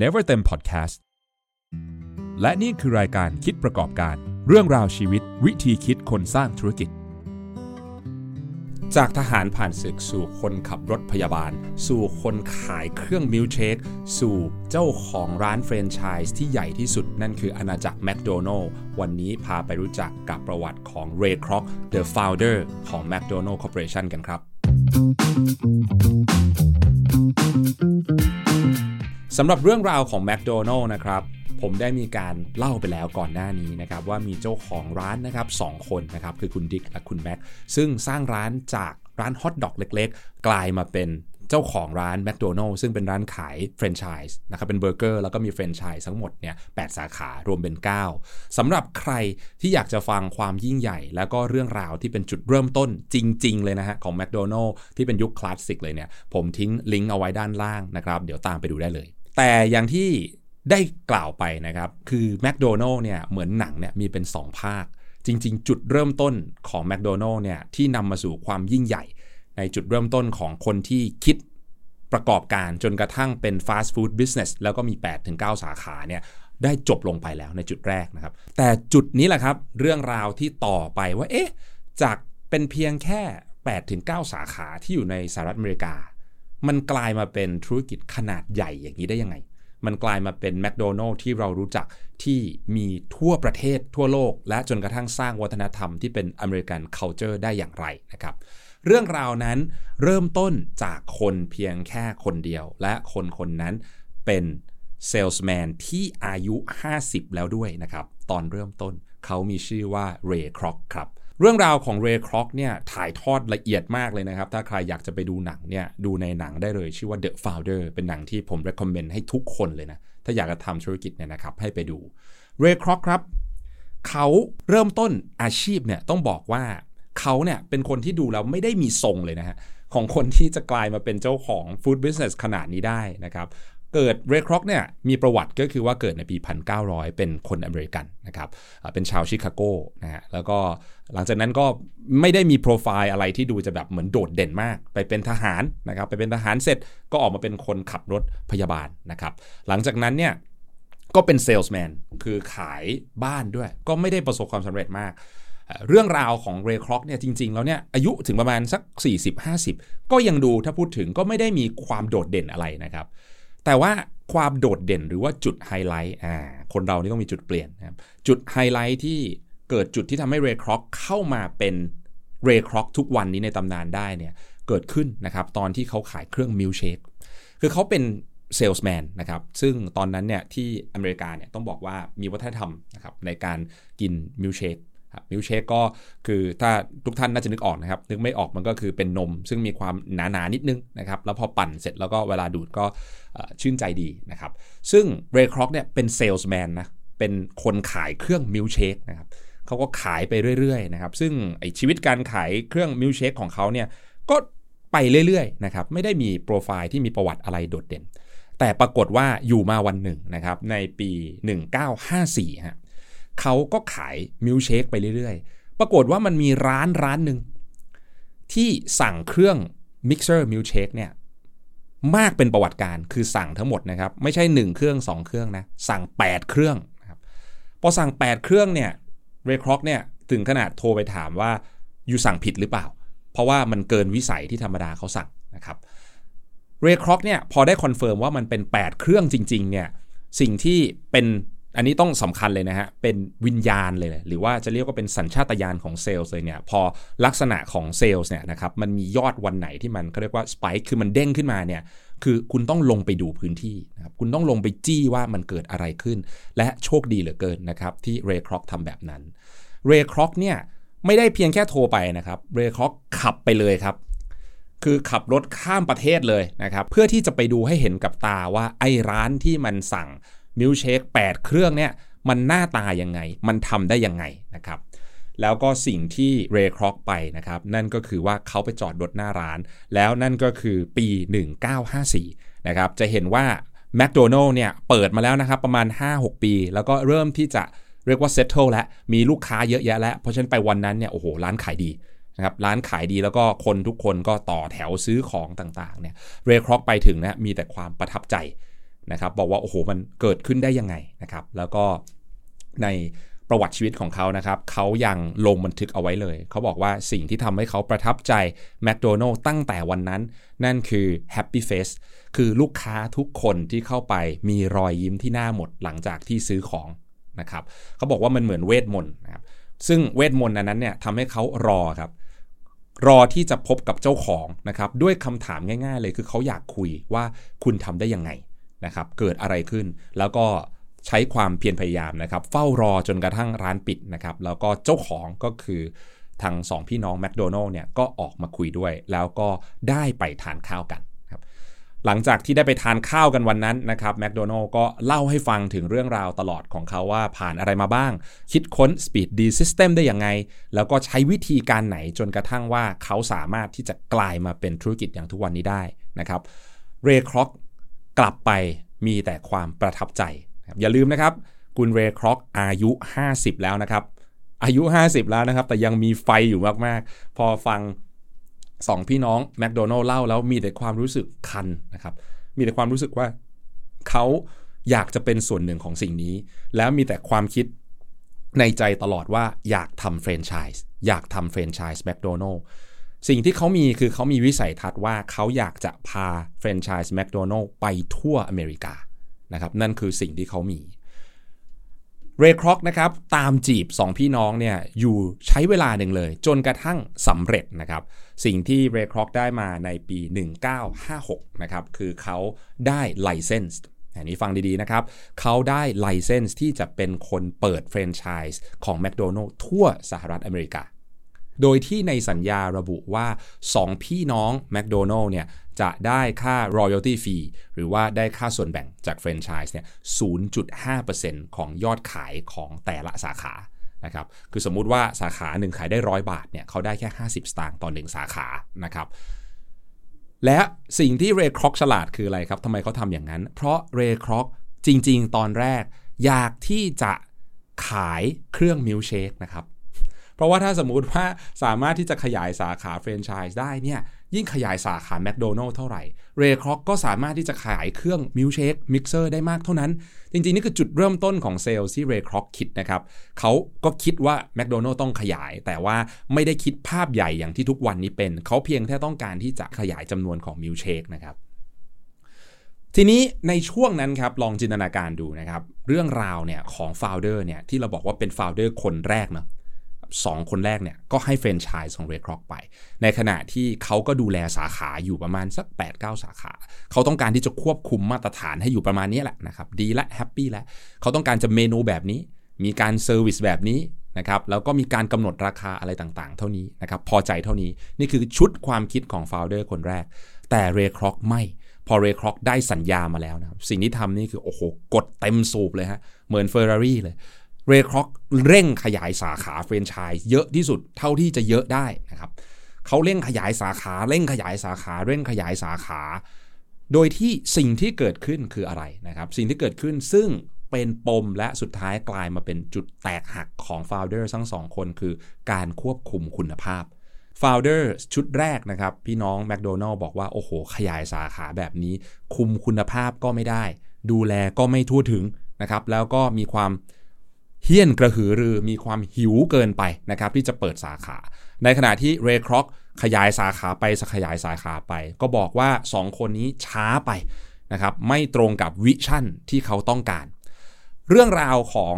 Never เต็ม Podcast และนี่คือรายการคิดประกอบการ เรื่องราวชีวิต วิธีคิดคนสร้างธุรกิจ จากทหารผ่านศึกสู่คนขับรถพยาบาล สู่คนขายเครื่องมิลเชค สู่เจ้าของร้านเฟรนไชส์ที่ใหญ่ที่สุดนั่นคืออาณาจักรแมคโดนัลล์วันนี้พาไปรู้จักกับประวัติของเรย์คร็อก The Founder ของ McDonald Corporation กันครับ สำหรับเรื่องราวของ McDonald นะครับผมได้มีการเล่าไปแล้วก่อนหน้านี้นะครับว่ามีเจ้าของร้านนะครับสองคนนะครับคือคุณดิกและคุณแม็กซึ่งสร้างร้านจากร้านฮอทดอกเล็กๆ กลายมาเป็นเจ้าของร้าน McDonald ซึ่งเป็นร้านขาย french fries นะครับเป็นเบอร์เกอร์แล้วก็มี french fries ทั้งหมดเนี่ยสาขารวมเป็น 9สำหรับใครที่อยากจะฟังความยิ่งใหญ่ แล้วก็เรื่องราวที่เป็นจุดเริ่มต้นจริง ๆ เลยนะฮะของ McDonald ที่เป็นยุคคลาสสิกเลยเนี่ยผมทิ้งลิงก์เอาไว้ด้านล่างนะครับเดี๋ยวตามไปดูได้เลย แต่อย่างที่ได้กล่าวไปนะครับ คือ McDonald เนี่ยเหมือนหนังเนี่ยมีเป็น 2 ภาค จริง ๆ จุดเริ่มต้นของ McDonald เนี่ยที่นำมาสู่ความยิ่งใหญ่ ในจุดเริ่มต้นของคนที่คิดประกอบการจนกระทั่งเป็นฟาสต์ฟู้ดบิสเนสแล้วก็มี 8-9 สาขาเนี่ยได้จบลงไปแล้วในจุดแรกนะครับ แต่จุดนี้แหละครับ เรื่องราวที่ต่อไปว่าเอ๊ะจากเป็นเพียงแค่8-9 สาขาที่อยู่ในสหรัฐอเมริกา มันกลายมาเป็นธุรกิจขนาดใหญ่อย่างนี้ได้ยังไง มันกลายมาเป็นแมคโดนัลล์ที่เรารู้จักที่มีทั่วประเทศทั่วโลก และจนกระทั่งสร้างวัฒนธรรมที่เป็นอเมริกัน culture ได้อย่างไรนะครับเรื่องราวนั้นเริ่มต้นจากคนเพียงแค่คนเดียว และคนคนนั้นเป็นเซลส์แมนที่อายุ 50 แล้วด้วยนะครับ ตอนเริ่มต้นเขามีชื่อว่าเรย์คร็อกครับ เรื่องราวของเรย์คร็อกเนี่ยถ่ายทอดละเอียดมากเลยนะครับ ถ้าใครอยากจะไปดูหนังเนี่ยดูในหนังได้เลยชื่อว่า The Founder เป็นหนังที่ผม recommend ให้ทุกคนเลยนะ ถ้าอยากจะทำธุรกิจเนี่ยนะครับให้ไปดูเรย์คร็อกครับ เขาเริ่มต้นอาชีพเนี่ยต้องบอกว่าเขาเนี่ยเป็นคนที่ดูแล้วไม่ได้มีทรงเลยนะฮะของคนที่จะกลายมาเป็นเจ้าของ food business ขนาดนี้ได้นะครับ เกิดเรย์คร็อกเนี่ยมีประวัติก็คือว่าเกิดในปี 1900 เป็นคนอเมริกันนะครับเป็นชาวชิคาโกนะฮะแล้วก็หลังจากนั้นก็ไม่ได้มีโปรไฟล์อะไรที่ดูจะแบบเหมือนโดดเด่นมาก ไปเป็นทหารนะครับไปเป็นทหารเสร็จก็ออกมาเป็นคนขับรถพยาบาลนะครับหลังจากนั้นเนี่ยก็เป็นเซลส์แมนคือขายบ้านด้วย ก็ไม่ได้ประสบความสำเร็จมากเรื่องราวของเรย์คร็อกเนี่ยจริง ๆ แล้วเนี่ยอายุถึงประมาณสัก 40-50 ก็ยังดูถ้าพูดถึงก็ไม่ได้มีความโดดเด่นอะไรนะครับ แต่ว่าความโดดเด่นหรือว่าจุดไฮไลท์อ่าคนเรานี่ต้องมีจุดเปลี่ยนนะครับจุดไฮไลท์ที่เกิดจุดที่ทำให้เรย์คร็อกเข้ามาเป็นเรย์คร็อกทุกวันนี้ในตำนานได้เนี่ยเกิดขึ้นนะครับตอนที่เขาขายเครื่องมิลเชคคือเขาเป็นเซลส์แมนนะครับซึ่งตอนนั้นเนี่ยที่อเมริกาเนี่ยต้องบอกว่ามีวัฒนธรรมนะครับในการกิน milkshake milkshake ก็คือถ้าทุกท่านน่าจะนึกออกนะครับ นึกไม่ออกมันก็คือเป็นนม ซึ่งมีความหนาๆนิดนึงนะครับ แล้วพอปั่นเสร็จแล้วก็เวลาดูดก็ชื่นใจดีนะครับ ซึ่งเรย์คร็อกเนี่ยเป็นเซลส์แมนนะ เป็นคนขายเครื่องมิลเชคนะครับเขาก็ขายไปเรื่อยๆนะครับ ซึ่งไอ้ชีวิตการขายเครื่องมิลเชคของเขาเนี่ยก็ไปเรื่อยๆนะครับ ไม่ได้มีโปรไฟล์ที่มีประวัติอะไรโดดเด่น แต่ปรากฏว่าอยู่มาวันหนึ่งนะครับในปี 1954ฮะ เขาก็ขายมิลเชคไปเรื่อยๆ ปรากฏว่ามันมีร้านร้านหนึ่งที่สั่งเครื่อง mixer milkshake เนี่ยมากเป็นประวัติการณ์คือสั่งทั้งหมดนะครับ ไม่ใช่ 1 เครื่อง 2 เครื่องนะ สั่ง 8 เครื่องนะครับพอสั่ง 8 เครื่องเนี่ยเรย์คร็อกเนี่ยถึงขนาดโทรไปถามว่า you สั่งผิดหรือเปล่า เพราะว่ามันเกินวิสัยที่ธรรมดาเขาสั่งนะครับเรย์คร็อกเนี่ยพอได้ confirm ว่ามันเป็น 8 เครื่องจริงๆเนี่ยสิ่งที่เป็น อันนี้ต้องสำคัญเลยนะฮะ เป็นวิญญาณเลย หรือว่าจะเรียกว่าเป็นสัญชาตญาณของเซลล์เลยเนี่ย พอลักษณะของเซลล์เนี่ยนะครับ มันมียอดวันไหนที่มันเขาเรียกว่า spike คือมันเด้งขึ้นมาเนี่ย คือคุณต้องลงไปดูพื้นที่นะครับ คุณต้องลงไปจี้ว่ามันเกิดอะไรขึ้น และโชคดีเหลือเกินนะครับที่เรย์คร็อกทำแบบนั้น เรย์คร็อกเนี่ยไม่ได้เพียงแค่โทรไปนะครับ เรย์คร็อกขับไปเลยครับ คือขับรถข้ามประเทศเลยนะครับ เพื่อที่จะไปดูให้เห็นกับตาว่าไอ้ร้านที่มันสั่ง มิลเชค8 เครื่องเนี่ยมันหน้าตายังไง มันทำได้ยังไงนะครับ แล้วก็สิ่งที่เรย์คร็อกไปนะครับ นั่นก็คือว่าเขาไปจอดรถหน้าร้าน แล้วนั่นก็คือปี 1954 นะครับ จะเห็นว่าแมคโดนัลล์เนี่ยเปิดมาแล้วนะครับ ประมาณ 5-6 ปี แล้วก็เริ่มที่จะเรียกว่า settle แล้วมีลูกค้าเยอะแยะแล้ว เพราะฉะนั้นไปวันนั้นเนี่ยโอ้โห ร้านขายดีนะครับร้านขายดีแล้วก็คนทุกคนก็ต่อแถวซื้อของต่างๆเนี่ยเรย์คร็อกไปถึงนะมีแต่ความประทับใจ นะครับบอกว่าโอ้โหมันเกิดขึ้นได้ยังไงนะครับแล้วก็ในประวัติชีวิตของเขานะครับเขายังลงบันทึกเอาไว้เลย เขาบอกว่าสิ่งที่ทำให้เขาประทับใจแมคโดนัลตั้งแต่วันนั้น นั่นคือ Happy Face คือลูกค้าทุกคนที่เข้าไปมีรอยยิ้มที่หน้าหมดหลังจากที่ซื้อของนะครับเขาบอกว่ามันเหมือนเวทมนต์นะครับซึ่งเวทมนต์นั้นเนี่ยทำให้เขารอครับรอที่จะพบกับเจ้าของนะครับด้วยคำถามง่าย ๆ เลยคือเขาอยากคุยว่าคุณทำได้ยังไง นะครับเกิดอะไรขึ้น แล้วก็ใช้ความเพียรพยายามนะครับ เฝ้ารอจนกระทั่งร้านปิดนะครับ แล้วก็เจ้าของก็คือทางสองพี่น้องแมคโดนัลล์เนี่ยก็ออกมาคุยด้วย แล้วก็ได้ไปทานข้าวกันครับหลังจากที่ได้ไปทานข้าวกันวันนั้นนะครับแมคโดนัลล์ก็เล่าให้ฟังถึงเรื่องราวตลอดของเขาว่าผ่านอะไรมาบ้าง คิดค้น Speed D System ได้ยังไง แล้วก็ใช้วิธีการไหนจนกระทั่งว่าเขาสามารถที่จะกลายมาเป็นธุรกิจอย่างทุกวันนี้ได้นะครับเรย์คร็อก กลับไปมีแต่ความประทับใจอย่าลืมนะครับคุณเรย์คร็อกอายุ 50 แล้วนะครับ อายุ 50 แล้วนะครับ แต่ยังมีไฟอยู่มาก ๆ พอฟังสองพี่น้องแมคโดนัลล์เล่าแล้วมีแต่ความรู้สึกคันนะครับ มีแต่ความรู้สึกว่าเขาอยากจะเป็นส่วนหนึ่งของสิ่งนี้ แล้วมีแต่ความคิดในใจตลอดว่าอยากทำแฟรนไชส์อยากทำแฟรนไชส์แมคโดนัลล์ สิ่งที่เขามีคือเขามีวิสัยทัศน์ว่าเขาอยากจะพาแฟรนไชส์แมคโดนัลล์ไปทั่วอเมริกานะครับนั่นคือสิ่งที่เขามีเรย์ครอกนะครับตามจีบ 2 พี่น้องเนี่ยอยู่ใช้เวลาหนึ่งเลย จนกระทั่งสำเร็จนะครับสิ่งที่เรย์ครอกได้มาในปี 1956นะครับคือเขาได้ไลเซนส์อันนี้ฟังดีๆนะครับเขาได้ไลเซนส์ที่จะเป็นคนเปิดแฟรนไชส์ของแมคโดนัลล์ทั่วสหรัฐอเมริกา โดยที่ในสัญญาระบุว่า 2 พี่น้องแมคโดนัลล์เนี่ยจะได้ค่า royalty fee หรือว่าได้ค่าส่วนแบ่งจากแฟรนไชส์เนี่ย 0.5%ของยอดขายของแต่ละสาขานะครับ คือสมมุติว่าสาขาหนึ่งขายได้ร้อยบาทเนี่ยเขาได้แค่ 50 สตางค์ต่อหนึ่งสาขานะครับ และสิ่งที่เรย์ครอกฉลาดคืออะไรครับทำไมเขาทำอย่างนั้น เพราะเรย์ครอกจริง ๆ ตอนแรก อยากที่จะขายเครื่องมิลเชคนะครับ เพราะว่าถ้าสมมุติว่าสามารถที่จะขยายสาขาแฟรนไชส์ได้เนี่ยยิ่งขยายสาขาแมคโดนัลล์เท่าไหร่เรย์คร็อกก็สามารถที่จะขายเครื่อง milkshake mixer ได้มากเท่านั้น จริงๆ นี่คือจุดเริ่มต้นของเซลล์ที่เรย์คร็อกคิดนะครับเขาก็คิดว่าแมคโดนัลล์ต้องขยาย แต่ว่าไม่ได้คิดภาพใหญ่อย่างที่ทุกวันนี้เป็น เขาเพียงแค่ต้องการที่จะขยายจำนวนของมิลเชคนะครับทีนี้ในช่วงนั้นครับลองจินตนาการดูนะครับ เรื่องราวเนี่ยของ founder เนี่ยที่เราบอกว่าเป็น founder คนแรกเนาะ 2คนแรกเนี่ยก็ให้แฟรนไชส์ของเรย์คร็อกไป ในขณะที่เขาก็ดูแลสาขาอยู่ประมาณสัก 8-9 สาขา เขาต้องการที่จะควบคุมมาตรฐานให้อยู่ประมาณนี้แหละนะครับ ดีและ happy แล้วเขาต้องการจะเมนูแบบนี้ มีการ service แบบนี้นะครับแล้วก็มีการกำหนดราคาอะไรต่างๆ เท่านี้นะครับพอใจเท่านี้นี่คือชุดความคิดของ founder คนแรก แต่เรย์คร็อกไม่ พอเรย์คร็อกได้สัญญามาแล้วนะครับสิ่งที่ทำนี่คือ โอ้โห กดเต็มสูบเลยฮะเหมือนเฟอร์รารี่เลย เรย์คร็อกเร่งขยายสาขาแฟรนไชส์เยอะที่สุดเท่าที่จะเยอะได้นะครับเขาเร่งขยายสาขาเร่งขยายสาขาเร่งขยายสาขา โดยที่สิ่งที่เกิดขึ้นคืออะไรนะครับ สิ่งที่เกิดขึ้นซึ่งเป็นปมและสุดท้ายกลายมาเป็นจุดแตกหักของ founder ทั้งสองคนคือการควบคุมคุณภาพโฟลเดอร์ชุดแรกนะครับ พี่น้องแมคโดนัลล์บอกว่า โอ้โห ขยายสาขาแบบนี้ คุมคุณภาพก็ไม่ได้ ดูแลก็ไม่ทั่วถึงนะครับ แล้วก็มีความ เฮี้ยนกระหือรือมีความหิวเกินไปนะครับที่จะเปิดสาขา ในขณะที่เรย์คร็อกขยายสาขาไปสขยายสาขาไป ก็บอกว่า 2 คนนี้ช้าไปนะครับไม่ตรงกับวิชั่นที่เขาต้องการ เรื่องราวของ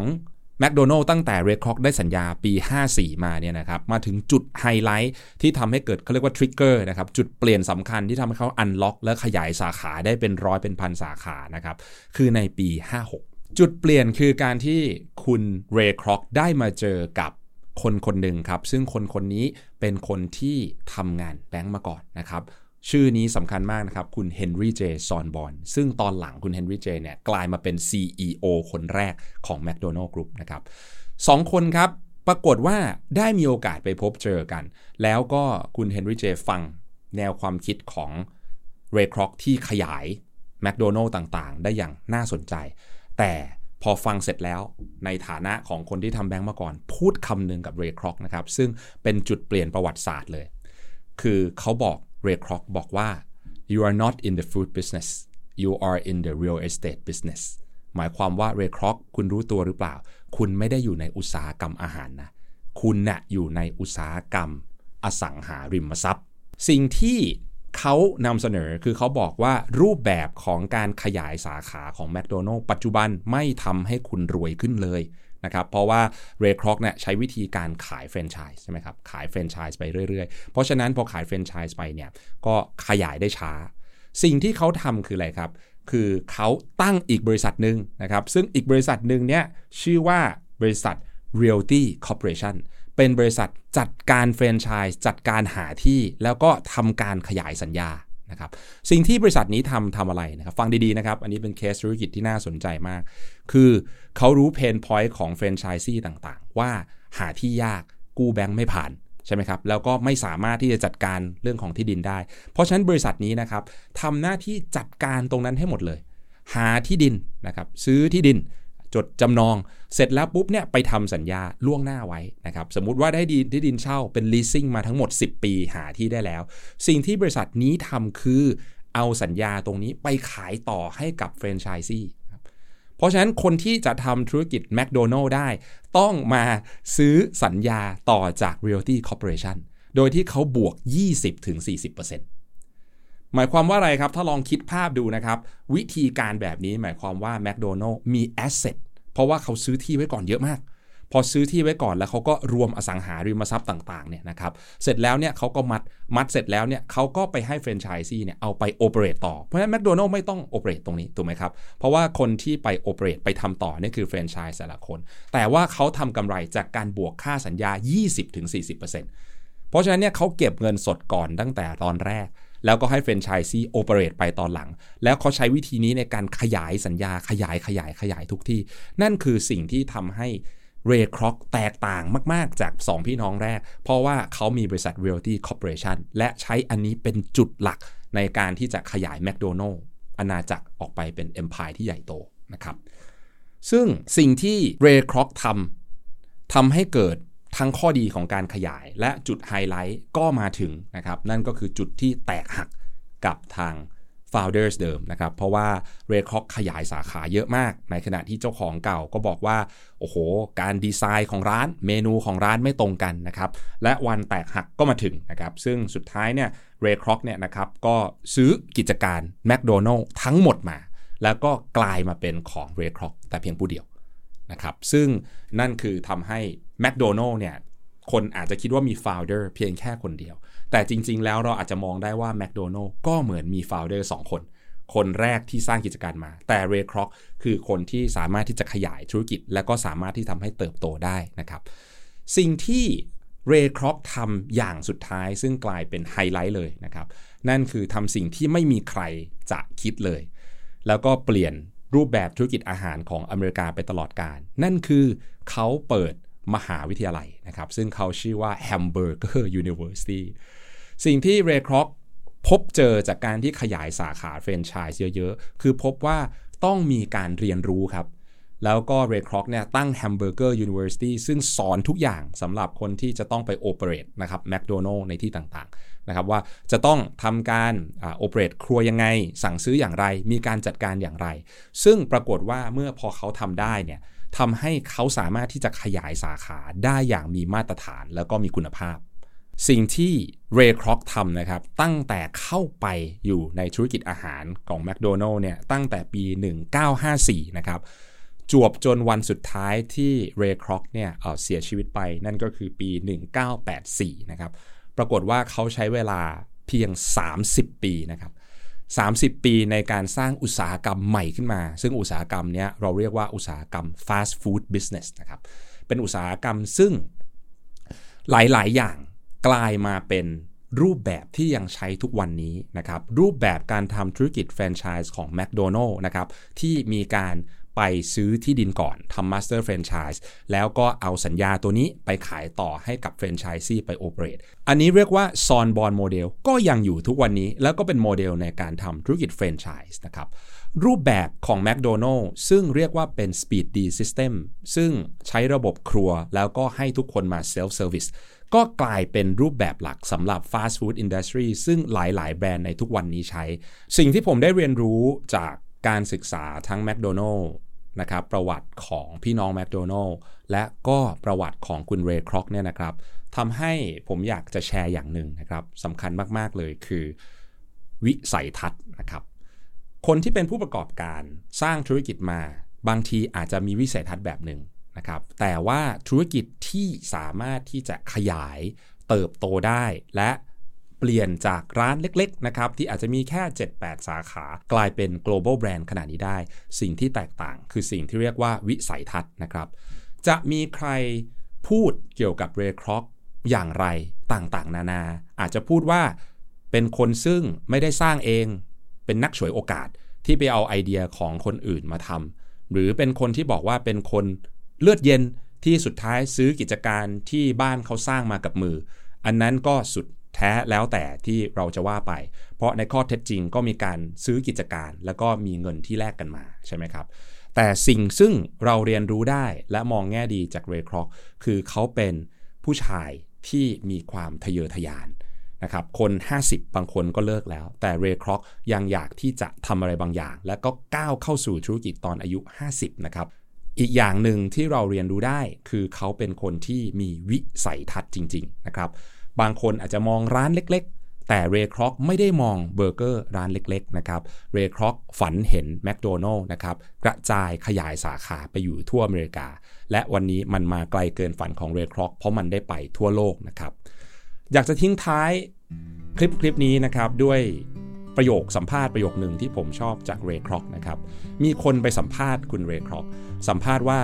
แมคโดนัลล์ตั้งแต่เรย์คร็อกได้สัญญาปี 54 มาเนี่ยนะครับมาถึงจุดไฮไลท์ที่ทำให้เกิดเขาเรียกว่า trigger นะครับจุดเปลี่ยนสำคัญที่ทำให้เขา unlock และขยายสาขาได้เป็นร้อยเป็นพันสาขานะครับคือในปี 56 จุดเปลี่ยนคือการที่คุณเรย์คร็อกได้มาเจอกับคนคนหนึ่งครับ ซึ่งคนคนนี้เป็นคนที่ทำงานแบงก์มาก่อนนะครับ ชื่อนี้สำคัญมากนะครับ คุณเฮนรี่เจซอนบอนซึ่งตอนหลังคุณเฮนรี่เจเนี่ยกลายมาเป็น CEO คนแรกของ McDonald Group นะครับสองคนครับ ปรากฏว่าได้มีโอกาสไปพบเจอกัน แล้วก็คุณเฮนรี่เจฟังแนวความคิดของเรย์คร็อกที่ขยายแมคโดนัลล์ต่างๆ ได้อย่างน่าสนใจ แต่พอฟังเสร็จแล้วในฐานะของคนที่ทำแบงก์มาก่อน พูดคำหนึ่งกับเรย์คร็อกนะครับ ซึ่งเป็นจุดเปลี่ยนประวัติศาสตร์เลย คือเขาบอกเรย์คร็อกบอกว่า you are not in the food business you are in the real estate business หมายความว่า Ray Kroc คุณรู้ตัวหรือเปล่า คุณไม่ได้อยู่ในอุตสาหกรรมอาหารนะ คุณนะ่ะอยู่ในอุตสาหกรรมอสังหาริมทรัพย์ สิ่งที่ เขานำเสนอคือเขาบอกว่ารูปแบบของการขยายสาขาของแม d โดนัลปัจจุบันไม่ทำให้คุณรวยขึ้นเลยนะครับเพราะว่าเรย์ครอกเนี่ยใช้วิธีการขายแฟรนไชส์ใช่ไหมครับขายแฟรนไชส์ไปเรื่อยๆ เพราะฉะนั้นพอขายแฟรนไชส์ไปเนี่ยก็ขยายได้ช้า สิ่งที่เขาทำคืออะไรครับ คือเขาตั้งอีกบริษัทหนึ่งนะครับซึ่งอีกบริษัทหนึ่งเนี่ยชื่อว่าบริษัท Realty Corporation เป็นบริษัทจัดการแฟรนไชส์จัดการหาที่แล้วก็ทำการขยายสัญญานะครับสิ่งที่บริษัทนี้ทำทำอะไรนะครับฟังดีๆนะครับ อันนี้เป็นเคสธุรกิจที่น่าสนใจมาก คือเขารู้เพนพอยต์ของแฟรนไชส์ซี่ต่างๆ ว่าหาที่ยากกู้แบงค์ไม่ผ่านใช่ไหมครับแล้วก็ไม่สามารถที่จะจัดการเรื่องของที่ดินได้ เพราะฉะนั้นบริษัทนี้นะครับทำหน้าที่จัดการตรงนั้นให้หมดเลย หาที่ดินนะครับซื้อที่ดิน จดจำนอง เสร็จแล้วปุ๊บเนี่ยไปทำสัญญาล่วงหน้าไว้นะครับสมมุติว่าได้ดีที่ดินเช่าเป็น leasing มาทั้งหมด 10 ปีหาที่ได้แล้ว สิ่งที่บริษัทนี้ทำคือเอาสัญญาตรงนี้ไปขายต่อให้กับแฟรนไชส์ซี่เพราะฉะนั้นคนที่จะทำธุรกิจแมคโดนัลล์ได้ ต้องมาซื้อสัญญาต่อจาก Realty Corporation โดยที่เขาบวก 20-40%หมายความว่าอะไรครับ ถ้าลองคิดภาพดูนะครับ วิธีการแบบนี้หมายความว่าแมคโดนัลล์มีแอสเซท เพราะว่าเขาซื้อที่ไว้ก่อนเยอะมาก พอซื้อที่ไว้ก่อนแล้วเขาก็รวมอสังหาริมทรัพย์ต่างๆเนี่ยนะครับเสร็จแล้วเนี่ยเขาก็มัดมัดเสร็จแล้วเนี่ยเขาก็ไปให้แฟรนไชส์ซีเนี่ยเอาไปโอเปเรตต่อเพราะฉะนั้นแมคโดนัลล์ไม่ต้องโอเปเรตตรงนี้ถูกไหมครับเพราะว่าคนที่ไปโอเปเรตไปทำต่อนี่คือแฟรนไชส์แต่ละคน แต่ว่าเขาทำกำไรจากการบวกค่าสัญญา 20-40%เพราะฉะนั้นเนี่ยเขาเก็บเงินสดก่อนตั้งแต่ตอนแรก แล้วก็ให้เฟรนไชส์ซีโอเปเรตไปตอนหลัง แล้วเขาใช้วิธีนี้ในการขยายสัญญาขยายขยายขยายทุกที่ นั่นคือสิ่งที่ทำให้เรย์คร็อกแตกต่างมาก ๆ จาก 2 พี่น้องแรก เพราะว่าเขามีบริษัท Realty Corporation และใช้อันนี้เป็นจุดหลักในการที่จะขยายแมคโดนัลล์อาณาจักรออกไปเป็นเอ็มพายที่ใหญ่โตนะครับ ซึ่งสิ่งที่เรย์คร็อกทำทำให้เกิด ทั้งข้อดีของการขยายและจุดไฮไลท์ก็มาถึงนะครับ นั่นก็คือจุดที่แตกหักกับทาง founders เดิมนะครับ เพราะว่า Ray Kroc ขยายสาขาเยอะมาก ในขณะที่เจ้าของเก่าก็บอกว่า โอ้โห การดีไซน์ของร้านเมนูของร้านไม่ตรงกันนะครับ และวันแตกหักก็มาถึงนะครับ ซึ่งสุดท้ายเนี่ย Ray Kroc เนี่ยนะครับก็ซื้อกิจการ McDonald ทั้งหมดมา แล้วก็กลายมาเป็นของ Ray Kroc แต่เพียงผู้เดียวนะครับ ซึ่งนั่นคือทำให้ McDonald เนี่ยคนอาจจะคิดว่ามี founder เพียงแค่คนเดียว แต่จริง ๆ แล้วเราอาจจะมองได้ว่า McDonald ก็เหมือนมี founder 2 คน คนแรกที่สร้างกิจการมา แต่ Ray Kroc คือคนที่สามารถที่จะขยายธุรกิจ และก็สามารถที่ทำให้เติบโตได้นะครับ สิ่งที่เรย์ครอกทำอย่างสุดท้ายซึ่งกลายเป็นไฮไลท์เลยนะครับ นั่นคือทำสิ่งที่ไม่มีใครจะคิดเลย แล้วก็เปลี่ยนรูปแบบธุรกิจอาหารของอเมริกาไปตลอดการ นั่นคือเขาเปิด มหาวิทยาลัยนะครับ ซึ่งเขาชื่อว่า Hamburger University สิ่งที่เรย์ครอกพบเจอจากการที่ขยายสาขาแฟรนไชส์เยอะๆ คือพบว่าต้องมีการเรียนรู้ครับ แล้วก็เรย์ครอกเนี่ยตั้ง Hamburger University ซึ่งสอนทุกอย่างสำหรับคนที่จะต้องไปโอเปเรตนะครับแมคโดนัลล์ในที่ต่างๆนะครับว่าจะต้องทำการโอเปเรตครัวยังไง สั่งซื้ออย่างไร มีการจัดการอย่างไร ซึ่งปรากฏว่าเมื่อพอเขาทำได้เนี่ย ทำให้เขาสามารถที่จะขยายสาขาได้อย่างมีมาตรฐานแล้วก็มีคุณภาพ สิ่งที่เรย์ครอกทำนะครับ ตั้งแต่เข้าไปอยู่ในธุรกิจอาหารของแมคโดนัลล์เนี่ยตั้งแต่ปี 1954 นะครับจวบจนวันสุดท้ายที่เรย์ครอกเนี่ยเสียชีวิตไปนั่นก็คือปี 1984 นะครับ ปรากฏว่าเขาใช้เวลาเพียง 30 ปีนะครับ 30 ปีในการสร้างอุตสาหกรรมใหม่ขึ้นมา ซึ่งอุตสาหกรรมนี้เราเรียกว่าอุตสาหกรรม fast food business นะครับ เป็นอุตสาหกรรมซึ่งหลาย ๆ อย่างกลายมาเป็นรูปแบบที่ยังใช้ทุกวันนี้นะครับ รูปแบบการทำธุรกิจแฟรนไชส์ของ McDonald นะครับ ที่มีการ ไปซื้อที่ดินก่อนทำ Master Franchise แล้วก็เอาสัญญาตัวนี้ไปขายต่อให้กับแฟรนไชส์ซีไป operate อันนี้เรียกว่าซอนบอลโมเดลก็ยังอยู่ทุกวันนี้ แล้วก็เป็นโมเดลในการทำธุรกิจแฟรนไชส์นะครับรูปแบบของ McDonald ซึ่งเรียกว่าเป็น Speedee System ซึ่งใช้ระบบครัวแล้วก็ให้ทุกคนมา Self Service ก็กลายเป็นรูปแบบหลักสำหรับ Fast Food Industry ซึ่งหลาย ๆ แบรนด์ในทุกวันนี้ใช้ สิ่งที่ผมได้เรียนรู้จาก การศึกษาทั้ง McDonald นะครับประวัติของพี่น้อง McDonald และก็ประวัติของคุณเรย์คร็อกเนี่ยนะครับทำให้ผมอยากจะแชร์อย่างหนึ่งนะครับสำคัญมาก ๆ เลยคือ วิสัยทัศน์นะครับ คนที่เป็นผู้ประกอบการสร้างธุรกิจมาบางทีอาจจะมีวิสัยทัศน์แบบหนึ่งนะครับ แต่ว่าธุรกิจที่สามารถที่จะขยายเติบโตได้และ เปลี่ยนจากร้านเล็กๆนะครับที่อาจจะมีแค่ 7-8 สาขากลายเป็น global brand ขนาดนี้ได้ สิ่งที่แตกต่างคือสิ่งที่เรียกว่าวิสัยทัศน์นะครับ จะมีใครพูดเกี่ยวกับเรย์คร็อกอย่างไรต่างๆ นานา อาจจะพูดว่าเป็นคนซึ่งไม่ได้สร้างเอง เป็นนักฉวยโอกาสที่ไปเอาไอเดียของคนอื่นมาทำหรือเป็นคนที่บอกว่าเป็นคนเลือดเย็นที่สุดท้ายซื้อกิจการที่บ้านเขาสร้างมากับมือ อันนั้นก็สุด แท้แล้วแต่ที่เราจะว่าไป เพราะในข้อเท็จจริงก็มีการซื้อกิจการ แล้วก็มีเงินที่แลกกันมาใช่ไหมครับแต่สิ่งซึ่งเราเรียนรู้ได้และมองแง่ดีจากเรย์ครอกคือเขาเป็นผู้ชายที่มีความทะเยอทะยานนะครับคน 50 บางคนก็เลิกแล้ว แต่เรย์ครอกยังอยากที่จะทำอะไรบางอย่าง และก็ก้าวเข้าสู่ธุรกิจตอนอายุ 50 นะครับ อีกอย่างหนึ่งที่เราเรียนรู้ได้คือเขาเป็นคนที่มีวิสัยทัศน์จริง ๆ นะครับ บางคนอาจจะมองร้านเล็ก ๆ แต่เรย์ครอกไม่ได้มองเบอร์เกอร์ร้านเล็ก ๆ นะครับ เรย์ครอกฝันเห็นแมคโดนัลล์นะครับ กระจายขยายสาขาไปอยู่ทั่วอเมริกา และวันนี้มันมาไกลเกินฝันของเรย์ครอกเพราะมันได้ไปทั่วโลกนะครับ อยากจะทิ้งท้ายคลิปคลิปนี้นะครับด้วยประโยคสัมภาษณ์ประโยคหนึ่งที่ผมชอบจากเรย์ครอกนะครับ มีคนไปสัมภาษณ์คุณเรย์ครอกสัมภาษณ์ว่า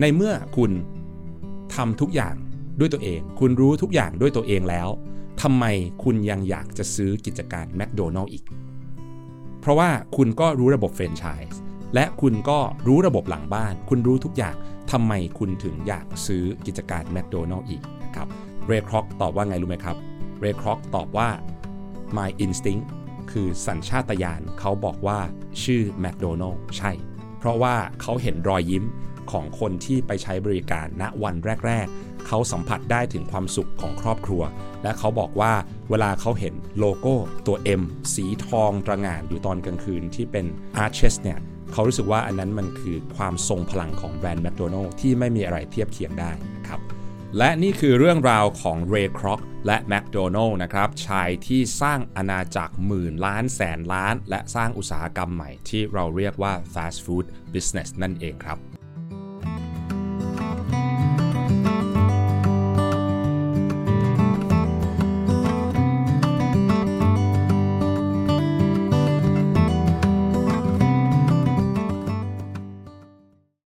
ในเมื่อคุณทำทุกอย่าง ด้วยตัวเอง คุณรู้ทุกอย่างด้วยตัวเองแล้วทำไมคุณยังอยากจะซื้อกิจการแมคโดนัลล์อีก เพราะว่าคุณก็รู้ระบบแฟรนไชส์และคุณก็รู้ระบบหลังบ้าน คุณรู้ทุกอย่างทำไมคุณถึงอยากซื้อกิจการแมคโดนัลล์อีกนะครับเรย์ครอกตอบว่าไงรู้ไหมครับเรย์ครอกตอบว่า my instinct คือสัญชาตญาณเขาบอกว่าชื่อแมคโดนัลล์ใช่ เพราะว่าเขาเห็นรอยยิ้มของคนที่ไปใช้บริการณวันแรก เขาสัมผัสได้ถึงความสุขของครอบครัว และเขาบอกว่าเวลาเขาเห็นโลโก้ตัว M สีทองตระหง่านอยู่ตอนกลางคืนที่เป็น Arches เนี่ยเขารู้สึกว่าอันนั้นมันคือความทรงพลังของแบรนด์แมคโดนัลล์ที่ไม่มีอะไรเทียบเคียงได้ครับและนี่คือเรื่องราวของเรย์ครอกและแมคโดนัลล์นะครับชายที่สร้างอาณาจักรหมื่นล้านแสนล้าน และสร้างอุตสาหกรรมใหม่ที่เราเรียกว่า fast food business นั่นเองครับ